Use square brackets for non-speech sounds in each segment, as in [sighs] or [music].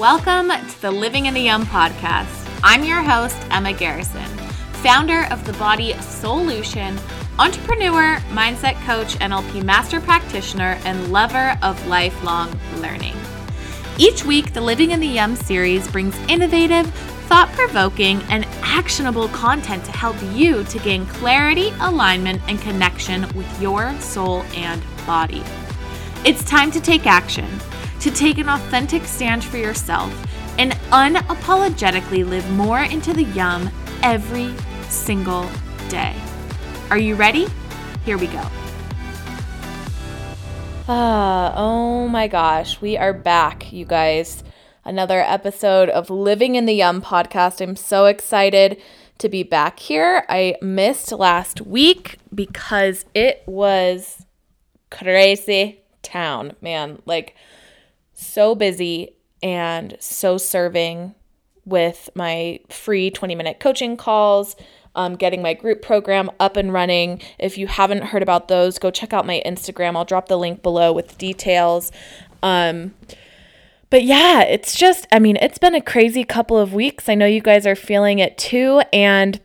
Welcome to the Living in the Yum podcast. I'm your host, Emma Garrison, founder of the Body Solution, entrepreneur, mindset coach, NLP master practitioner, and lover of lifelong learning. Each week, the Living in the Yum series brings innovative, thought provoking, and actionable content to help you to gain clarity, alignment, and connection with your soul and body. It's time to take action to take an authentic stand for yourself and unapologetically live more into the yum every single day. Are you ready? Here we go. Ah, oh my gosh, we are back, you guys. Another episode of Living in the Yum podcast. I'm so excited to be back here. I missed last week because it was crazy town, man. Like, so busy and so serving with my free 20 minute coaching calls, um, getting my group program up and running. If you haven't heard about those, go check out my Instagram. I'll drop the link below with details. Um, but yeah, it's just, I mean, it's been a crazy couple of weeks. I know you guys are feeling it too. And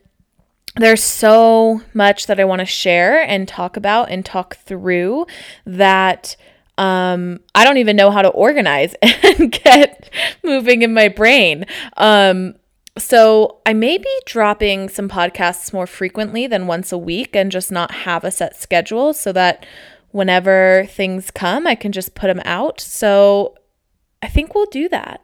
there's so much that I want to share and talk about and talk through that um, I don't even know how to organize [laughs] and get moving in my brain. Um, so I may be dropping some podcasts more frequently than once a week and just not have a set schedule so that whenever things come, I can just put them out. So I think we'll do that.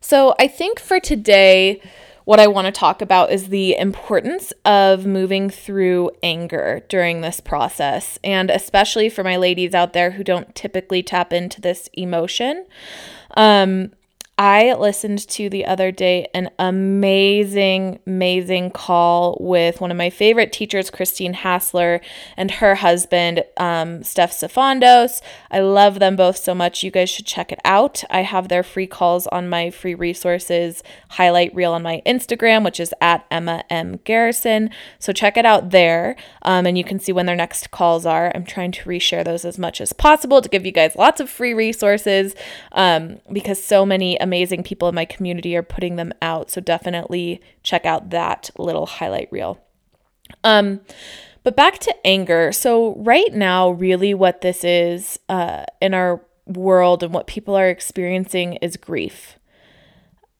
So I think for today, what I want to talk about is the importance of moving through anger during this process, and especially for my ladies out there who don't typically tap into this emotion. Um, I listened to the other day an amazing, amazing call with one of my favorite teachers, Christine Hassler, and her husband, um, Steph Sifandos. I love them both so much. You guys should check it out. I have their free calls on my free resources highlight reel on my Instagram, which is at Emma M. Garrison. So check it out there, um, and you can see when their next calls are. I'm trying to reshare those as much as possible to give you guys lots of free resources um, because so many amazing people in my community are putting them out. So definitely check out that little highlight reel. Um, but back to anger. So, right now, really what this is uh, in our world and what people are experiencing is grief.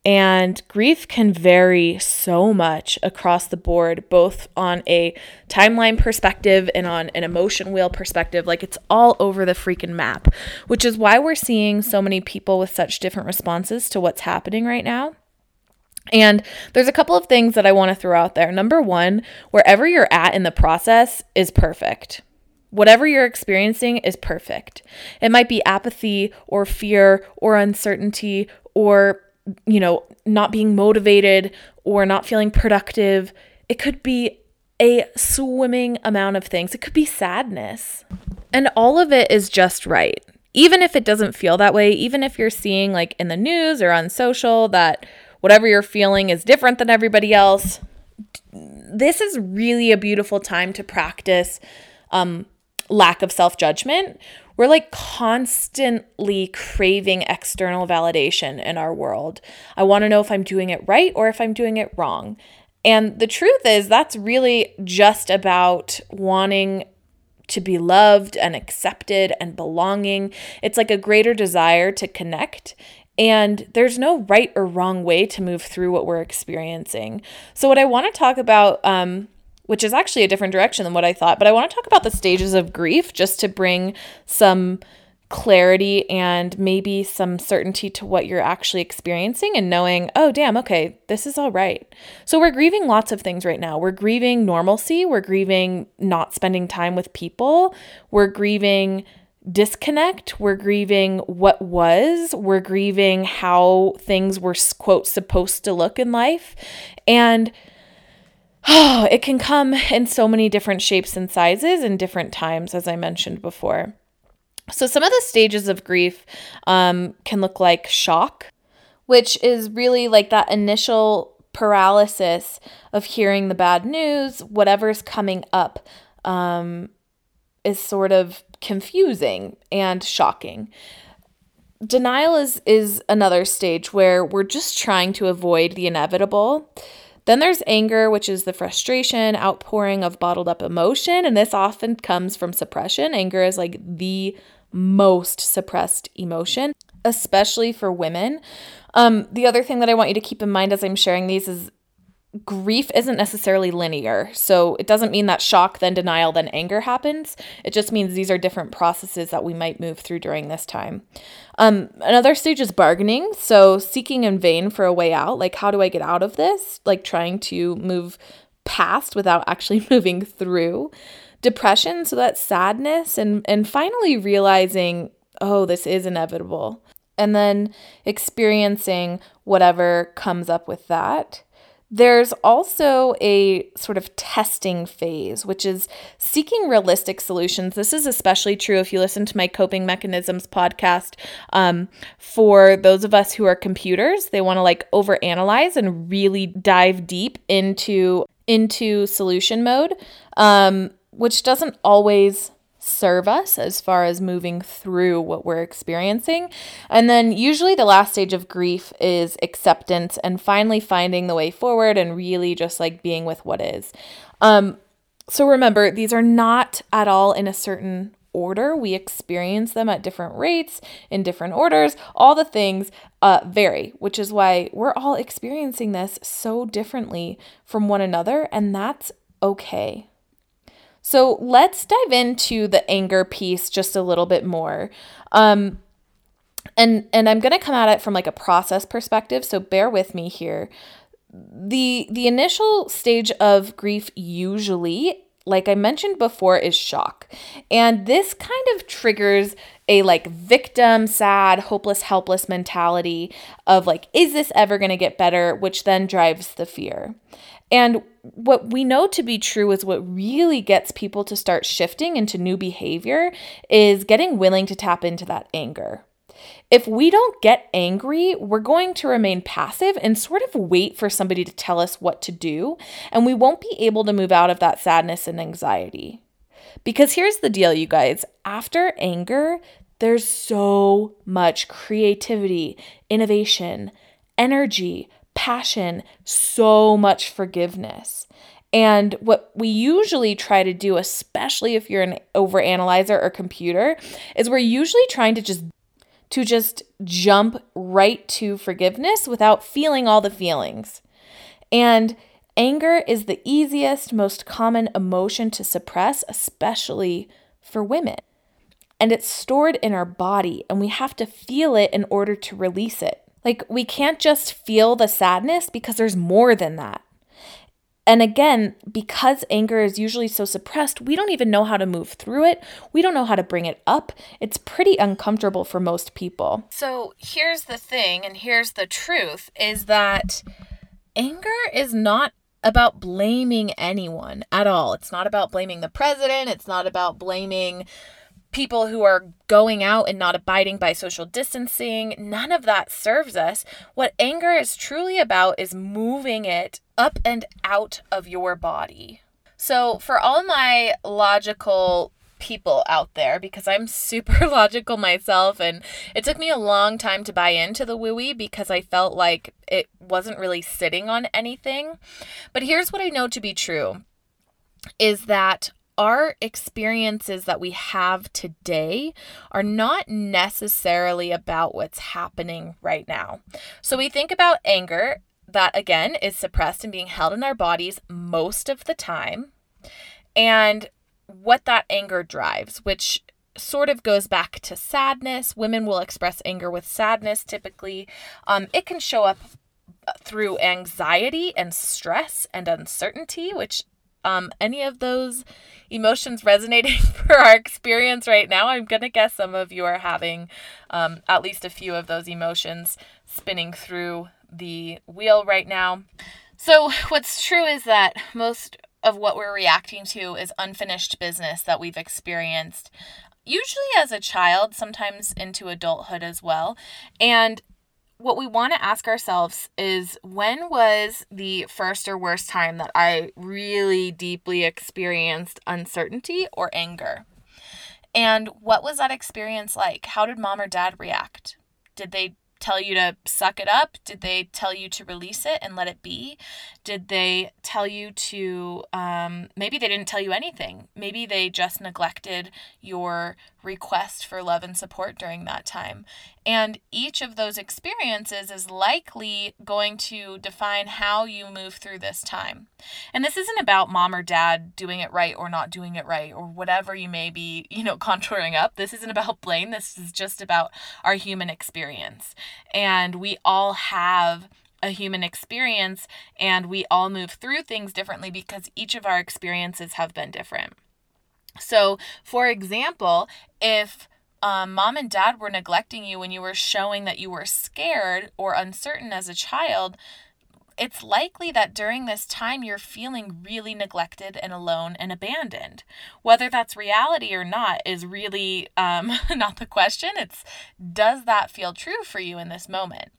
And grief can vary so much across the board, both on a timeline perspective and on an emotion wheel perspective. Like it's all over the freaking map, which is why we're seeing so many people with such different responses to what's happening right now. And there's a couple of things that I want to throw out there. Number one, wherever you're at in the process is perfect. Whatever you're experiencing is perfect. It might be apathy or fear or uncertainty or you know, not being motivated or not feeling productive. It could be a swimming amount of things. It could be sadness. And all of it is just right. Even if it doesn't feel that way, even if you're seeing like in the news or on social that whatever you're feeling is different than everybody else, this is really a beautiful time to practice um, lack of self judgment we're like constantly craving external validation in our world. I want to know if I'm doing it right or if I'm doing it wrong. And the truth is, that's really just about wanting to be loved and accepted and belonging. It's like a greater desire to connect. And there's no right or wrong way to move through what we're experiencing. So, what I want to talk about um, which is actually a different direction than what I thought. But I want to talk about the stages of grief just to bring some clarity and maybe some certainty to what you're actually experiencing and knowing, oh, damn, okay, this is all right. So we're grieving lots of things right now. We're grieving normalcy, we're grieving not spending time with people, we're grieving disconnect, we're grieving what was, we're grieving how things were, quote, supposed to look in life. And Oh, [sighs] it can come in so many different shapes and sizes and different times, as I mentioned before. So, some of the stages of grief um, can look like shock, which is really like that initial paralysis of hearing the bad news, whatever's coming up um, is sort of confusing and shocking. denial is is another stage where we're just trying to avoid the inevitable. Then there's anger, which is the frustration, outpouring of bottled up emotion, and this often comes from suppression. Anger is like the most suppressed emotion, especially for women. Um, the other thing that I want you to keep in mind as I'm sharing these is grief isn't necessarily linear. So it doesn't mean that shock, then denial, then anger happens. It just means these are different processes that we might move through during this time. Um, another stage is bargaining. So seeking in vain for a way out. Like, how do I get out of this? Like, trying to move past without actually [laughs] moving through. Depression. So that's sadness. And, and finally realizing, oh, this is inevitable. And then experiencing whatever comes up with that. There's also a sort of testing phase, which is seeking realistic solutions. This is especially true if you listen to my coping mechanisms podcast. Um, for those of us who are computers, they want to like overanalyze and really dive deep into into solution mode, um, which doesn't always serve us as far as moving through what we're experiencing. And then usually the last stage of grief is acceptance and finally finding the way forward and really just like being with what is. Um, so remember, these are not at all in a certain order. We experience them at different rates, in different orders. All the things uh, vary, which is why we're all experiencing this so differently from one another, and that's okay. So let's dive into the anger piece just a little bit more. Um, and and I'm going to come at it from like a process perspective, so bear with me here. The the initial stage of grief usually like I mentioned before, is shock. And this kind of triggers a like victim, sad, hopeless, helpless mentality of like, is this ever going to get better? Which then drives the fear. And what we know to be true is what really gets people to start shifting into new behavior is getting willing to tap into that anger. If we don't get angry, we're going to remain passive and sort of wait for somebody to tell us what to do, and we won't be able to move out of that sadness and anxiety. Because here's the deal, you guys after anger, there's so much creativity, innovation, energy, passion, so much forgiveness. And what we usually try to do, especially if you're an overanalyzer or computer, is we're usually trying to just to just jump right to forgiveness without feeling all the feelings. And anger is the easiest, most common emotion to suppress, especially for women. And it's stored in our body, and we have to feel it in order to release it. Like, we can't just feel the sadness because there's more than that. And again, because anger is usually so suppressed, we don't even know how to move through it. We don't know how to bring it up. It's pretty uncomfortable for most people. So, here's the thing, and here's the truth is that anger is not about blaming anyone at all. It's not about blaming the president. It's not about blaming people who are going out and not abiding by social distancing. None of that serves us. What anger is truly about is moving it up and out of your body. So, for all my logical people out there, because I'm super [laughs] logical myself, and it took me a long time to buy into the wooey because I felt like it wasn't really sitting on anything. But here's what I know to be true is that our experiences that we have today are not necessarily about what's happening right now. So we think about anger, that again is suppressed and being held in our bodies most of the time, and what that anger drives, which sort of goes back to sadness. Women will express anger with sadness typically. Um, it can show up through anxiety and stress and uncertainty, which um, any of those emotions resonating [laughs] for our experience right now, I'm going to guess some of you are having um, at least a few of those emotions spinning through the wheel right now. So, what's true is that most of what we're reacting to is unfinished business that we've experienced, usually as a child, sometimes into adulthood as well. And what we want to ask ourselves is when was the first or worst time that I really deeply experienced uncertainty or anger? And what was that experience like? How did mom or dad react? Did they tell you to suck it up? Did they tell you to release it and let it be? Did they tell you to, um, maybe they didn't tell you anything. Maybe they just neglected your request for love and support during that time. And each of those experiences is likely going to define how you move through this time. And this isn't about mom or dad doing it right or not doing it right or whatever you may be, you know, [laughs] contouring up. This isn't about blame. This is just about our human experience. And we all have a human experience and we all move through things differently because each of our experiences have been different. So, for example, if um, mom and dad were neglecting you when you were showing that you were scared or uncertain as a child, it's likely that during this time you're feeling really neglected and alone and abandoned. Whether that's reality or not is really um, [laughs] not the question. It's does that feel true for you in this moment?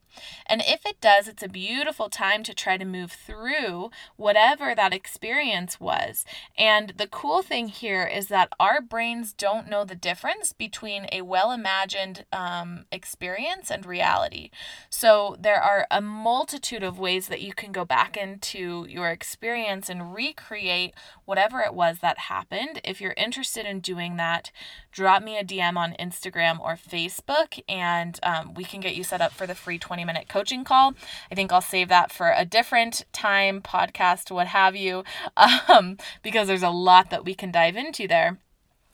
And if it does, it's a beautiful time to try to move through whatever that experience was. And the cool thing here is that our brains don't know the difference between a well imagined um, experience and reality. So there are a multitude of ways that you can go back into your experience and recreate whatever it was that happened. If you're interested in doing that, drop me a DM on Instagram or Facebook, and um, we can get you set up for the free 20 minute coaching call. I think I'll save that for a different time, podcast, what have you, [laughs] um, because there's a lot that we can dive into there.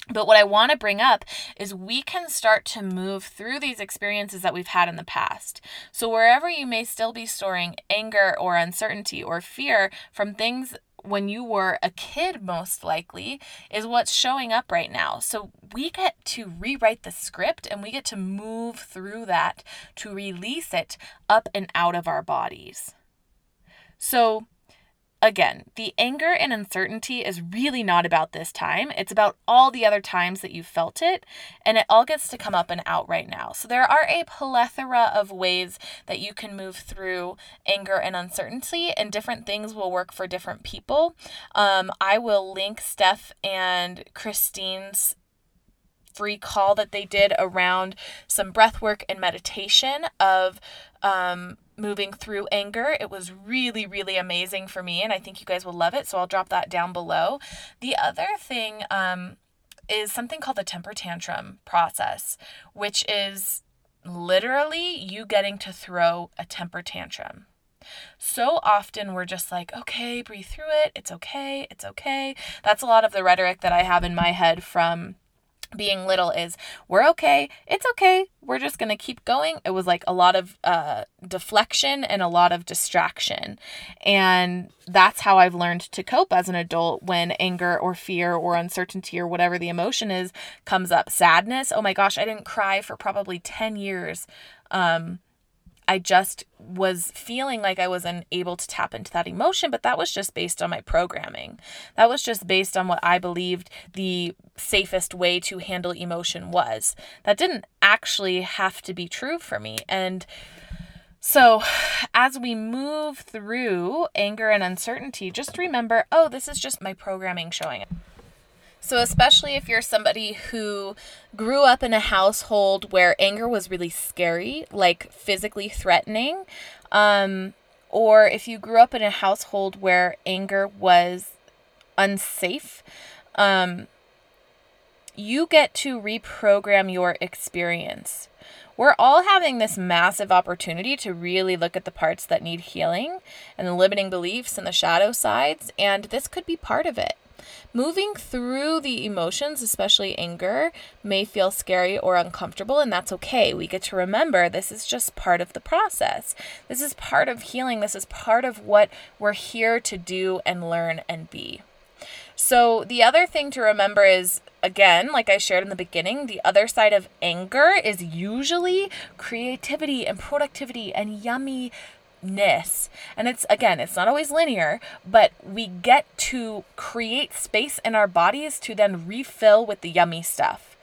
But what I want to bring up is we can start to move through these experiences that we've had in the past. So, wherever you may still be storing anger or uncertainty or fear from things when you were a kid, most likely, is what's showing up right now. So we get to rewrite the script and we get to move through that to release it up and out of our bodies. So Again, the anger and uncertainty is really not about this time. It's about all the other times that you felt it, and it all gets to come up and out right now. So, there are a plethora of ways that you can move through anger and uncertainty, and different things will work for different people. Um, I will link Steph and Christine's free call that they did around some breath work and meditation of um, moving through anger. It was really, really amazing for me, and I think you guys will love it. So I'll drop that down below. The other thing um, is something called the temper tantrum process, which is literally you getting to throw a temper tantrum. So often we're just like, okay, breathe through it. It's okay. It's okay. That's a lot of the rhetoric that I have in my head from being little is we're okay. It's okay. We're just going to keep going. It was like a lot of uh, deflection and a lot of distraction. And that's how i've learned to cope as an adult when anger or fear or uncertainty or whatever the emotion is comes up. Sadness oh my gosh i didn't cry for probably 10 years um, I just was feeling like I wasn't able to tap into that emotion, but that was just based on my programming. That was just based on what I believed the safest way to handle emotion was. That didn't actually have to be true for me. And so, as we move through anger and uncertainty, just remember oh, this is just my programming showing up. So, especially if you're somebody who grew up in a household where anger was really scary, like physically threatening, um, or if you grew up in a household where anger was unsafe, um, you get to reprogram your experience. We're all having this massive opportunity to really look at the parts that need healing and the limiting beliefs and the shadow sides, and this could be part of it. Moving through the emotions, especially anger, may feel scary or uncomfortable, and that's okay. We get to remember this is just part of the process. This is part of healing. This is part of what we're here to do and learn and be. So, the other thing to remember is again, like I shared in the beginning, the other side of anger is usually creativity and productivity and yummy ness. And it's again, it's not always linear, but we get to create space in our bodies to then refill with the yummy stuff.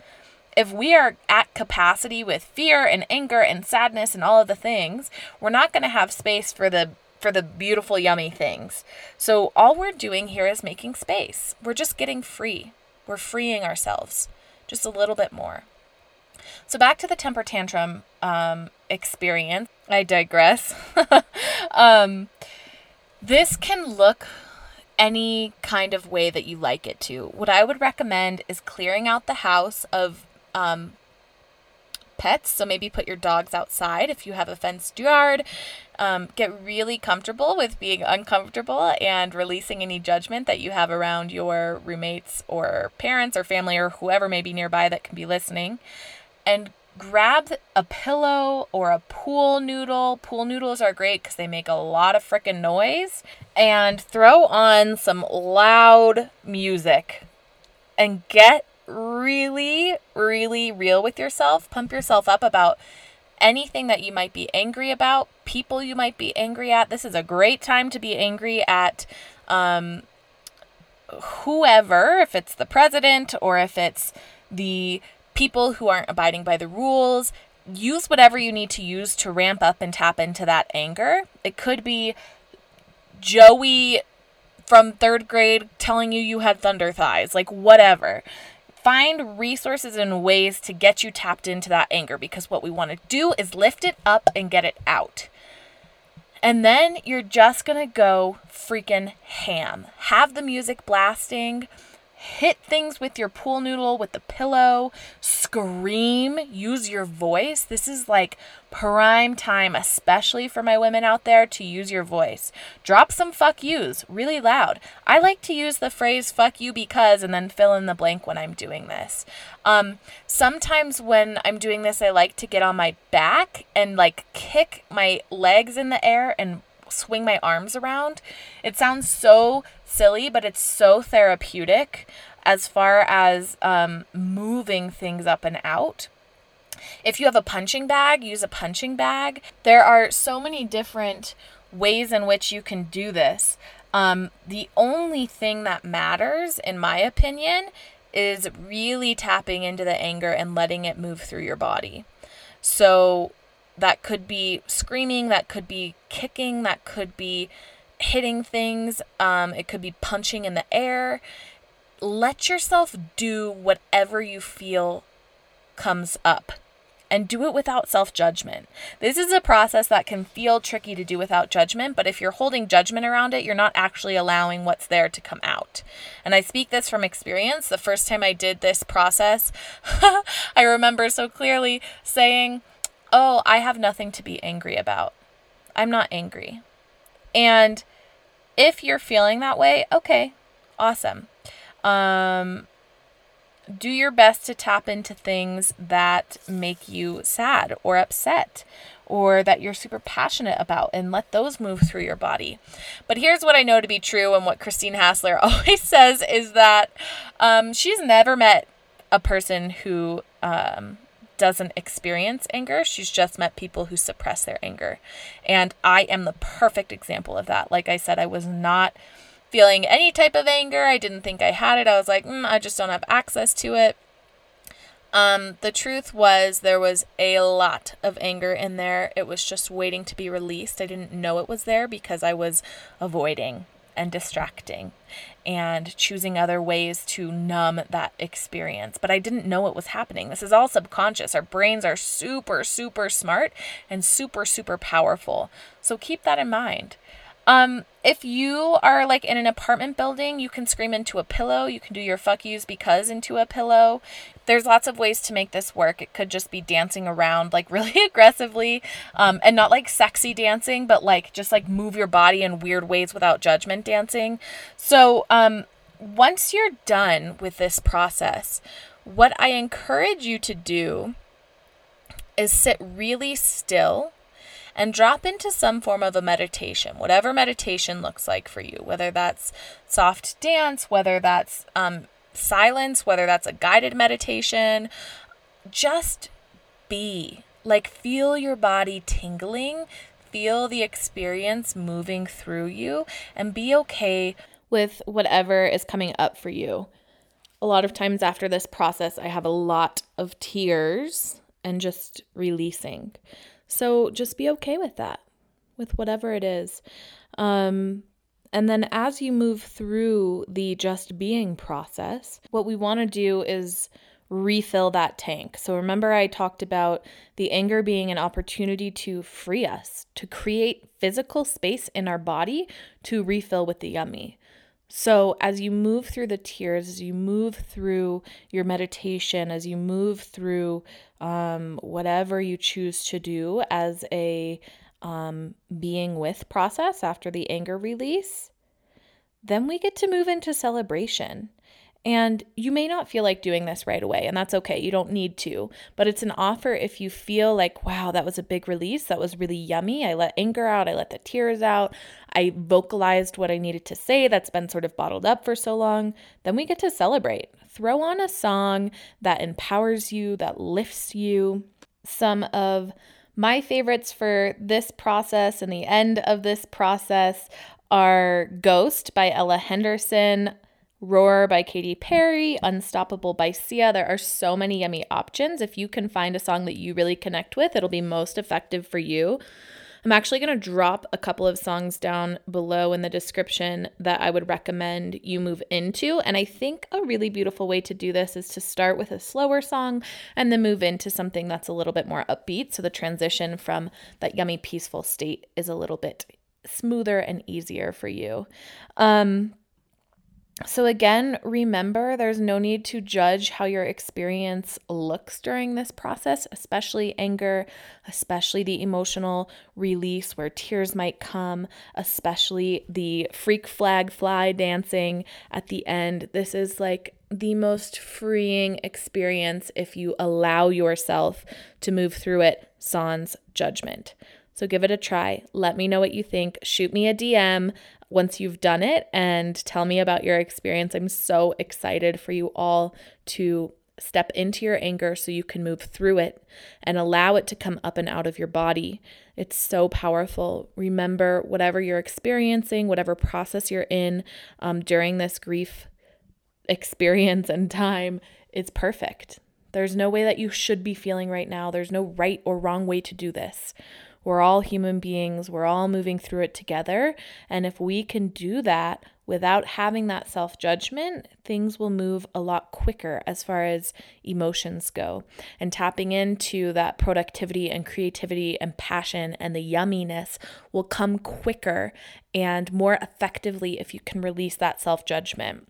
If we are at capacity with fear and anger and sadness and all of the things, we're not going to have space for the for the beautiful yummy things. So all we're doing here is making space. We're just getting free. We're freeing ourselves just a little bit more. So back to the temper tantrum um, experience. I digress. [laughs] um, this can look any kind of way that you like it to. What I would recommend is clearing out the house of um, pets. So maybe put your dogs outside if you have a fenced yard. Um, get really comfortable with being uncomfortable and releasing any judgment that you have around your roommates or parents or family or whoever may be nearby that can be listening. And grab a pillow or a pool noodle. Pool noodles are great because they make a lot of freaking noise. And throw on some loud music and get really, really real with yourself. Pump yourself up about anything that you might be angry about, people you might be angry at. This is a great time to be angry at um, whoever, if it's the president or if it's the people who aren't abiding by the rules. Use whatever you need to use to ramp up and tap into that anger. It could be Joey from third grade telling you you had thunder thighs, like whatever. Find resources and ways to get you tapped into that anger because what we want to do is lift it up and get it out. And then you're just going to go freaking ham. Have the music blasting hit things with your pool noodle, with the pillow, scream, use your voice. This is like prime time, especially for my women out there, to use your voice. Drop some fuck yous really loud. I like to use the phrase fuck you because and then fill in the blank when I'm doing this. Um, sometimes when I'm doing this, I like to get on my back and like kick my legs in the air and swing my arms around. It sounds so silly, but it's so therapeutic as far as um, moving things up and out. If you have a punching bag, use a punching bag. There are so many different ways in which you can do this. Um, the only thing that matters, in my opinion, is really tapping into the anger and letting it move through your body. So that could be screaming, that could be kicking, that could be hitting things, um, it could be punching in the air. Let yourself do whatever you feel comes up and do it without self judgment. This is a process that can feel tricky to do without judgment, but if you're holding judgment around it, you're not actually allowing what's there to come out. And I speak this from experience. The first time I did this process, [laughs] I remember so clearly saying, oh, I have nothing to be angry about. I'm not angry. And if you're feeling that way, okay, awesome. Um, do your best to tap into things that make you sad or upset or that you're super passionate about and let those move through your body. But here's what I know to be true and what Christine Hassler [laughs] always says is that um, she's never met a person who um, doesn't experience anger. She's just met people who suppress their anger. And I am the perfect example of that. Like I said, I was not feeling any type of anger. I didn't think I had it. I was like, mm, I just don't have access to it. Um, the truth was there was a lot of anger in there. It was just waiting to be released. I didn't know it was there because I was avoiding and distracting and choosing other ways to numb that experience. But I didn't know it was happening. This is all subconscious. Our brains are super, super smart and super, super powerful. So keep that in mind. Um, if you are like in an apartment building, you can scream into a pillow. You can do your fuck yous because into a pillow. There's lots of ways to make this work. It could just be dancing around like [laughs] really aggressively, um, and not like sexy dancing, but like just like move your body in weird ways without judgment dancing. So, um, once you're done with this process, what I encourage you to do is sit really still and drop into some form of a meditation, whatever meditation looks like for you, whether that's soft dance, whether that's um, silence, whether that's a guided meditation. Just be. Like, feel your body tingling, feel the experience moving through you, and be okay with whatever is coming up for you. A lot of times after this process, I have a lot of tears and just releasing. So just be okay with that, with whatever it is. Um, and then as you move through the just being process, what we want to do is refill that tank. So remember, I talked about the anger being an opportunity to free us, to create physical space in our body to refill with the yummy. So, as you move through the tears, as you move through your meditation, as you move through um, whatever you choose to do as a um, being with process after the anger release, then we get to move into celebration. And you may not feel like doing this right away, and that's okay. You don't need to, but it's an offer if you feel like, wow, that was a big release. That was really yummy. I let anger out. I let the tears out. I vocalized what I needed to say that's been sort of bottled up for so long. Then we get to celebrate. Throw on a song that empowers you, that lifts you. Some of my favorites for this process and the end of this process are Ghost by Ella Henderson, Roar by Katy Perry, Unstoppable by Sia. There are so many yummy options. If you can find a song that you really connect with, it'll be most effective for you. I'm actually going to drop a couple of songs down below in the description that I would recommend you move into. And I think a really beautiful way to do this is to start with a slower song and then move into something that's a little bit more upbeat. So the transition from that yummy, peaceful state is a little bit smoother and easier for you. Um, so, again, remember there's no need to judge how your experience looks during this process, especially anger, especially the emotional release where tears might come, especially the freak flag fly dancing at the end. This is like the most freeing experience if you allow yourself to move through it sans judgment. So give it a try. Let me know what you think. Shoot me a DM once you've done it and tell me about your experience. I'm so excited for you all to step into your anger so you can move through it and allow it to come up and out of your body. It's so powerful. Remember, whatever you're experiencing, whatever process you're in um, during this grief experience and time, it's perfect. There's no way that you should be feeling right now. There's no right or wrong way to do this. We're all human beings, we're all moving through it together. And if we can do that without having that self judgment, things will move a lot quicker as far as emotions go. And tapping into that productivity and creativity and passion and the yumminess will come quicker and more effectively if you can release that self judgment.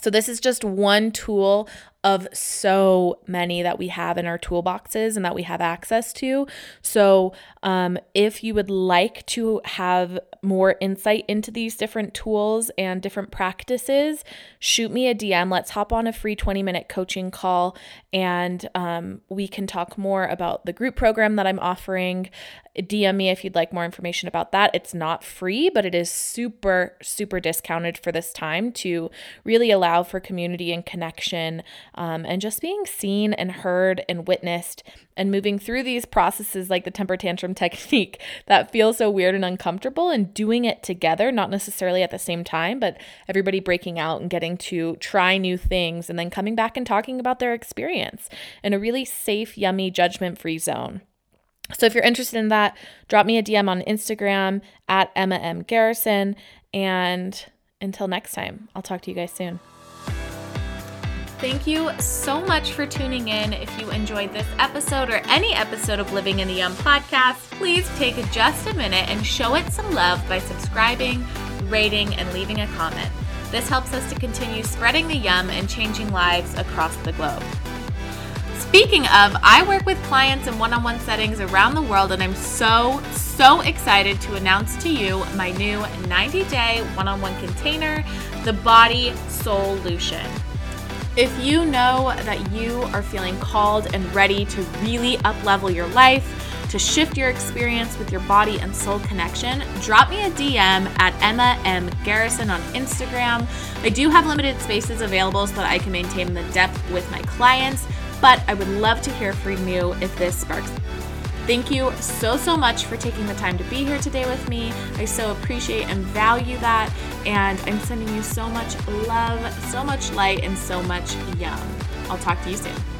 So, this is just one tool of so many that we have in our toolboxes and that we have access to. So, um, if you would like to have more insight into these different tools and different practices, shoot me a DM. Let's hop on a free 20 minute coaching call and um, we can talk more about the group program that I'm offering. DM me if you'd like more information about that. It's not free, but it is super, super discounted for this time to really allow for community and connection um, and just being seen and heard and witnessed and moving through these processes like the temper tantrum [laughs] technique that feels so weird and uncomfortable and doing it together, not necessarily at the same time, but everybody breaking out and getting to try new things and then coming back and talking about their experience in a really safe, yummy, judgment free zone. So if you're interested in that, drop me a DM on Instagram at Emma M. Garrison. And until next time, I'll talk to you guys soon. Thank you so much for tuning in. If you enjoyed this episode or any episode of Living in the Yum podcast, please take just a minute and show it some love by subscribing, rating, and leaving a comment. This helps us to continue spreading the yum and changing lives across the globe. Speaking of, I work with clients in one on one settings around the world, and I'm so, so excited to announce to you my new 90 day one on one container, the Body Solution. If you know that you are feeling called and ready to really uplevel your life, to shift your experience with your body and soul connection, drop me a DM at Emma M. Garrison on Instagram. I do have limited spaces available so that I can maintain the depth with my clients, but I would love to hear from you if this sparks Thank you so, so much for taking the time to be here today with me. I so appreciate and value that. And I'm sending you so much love, so much light, and so much yum. I'll talk to you soon.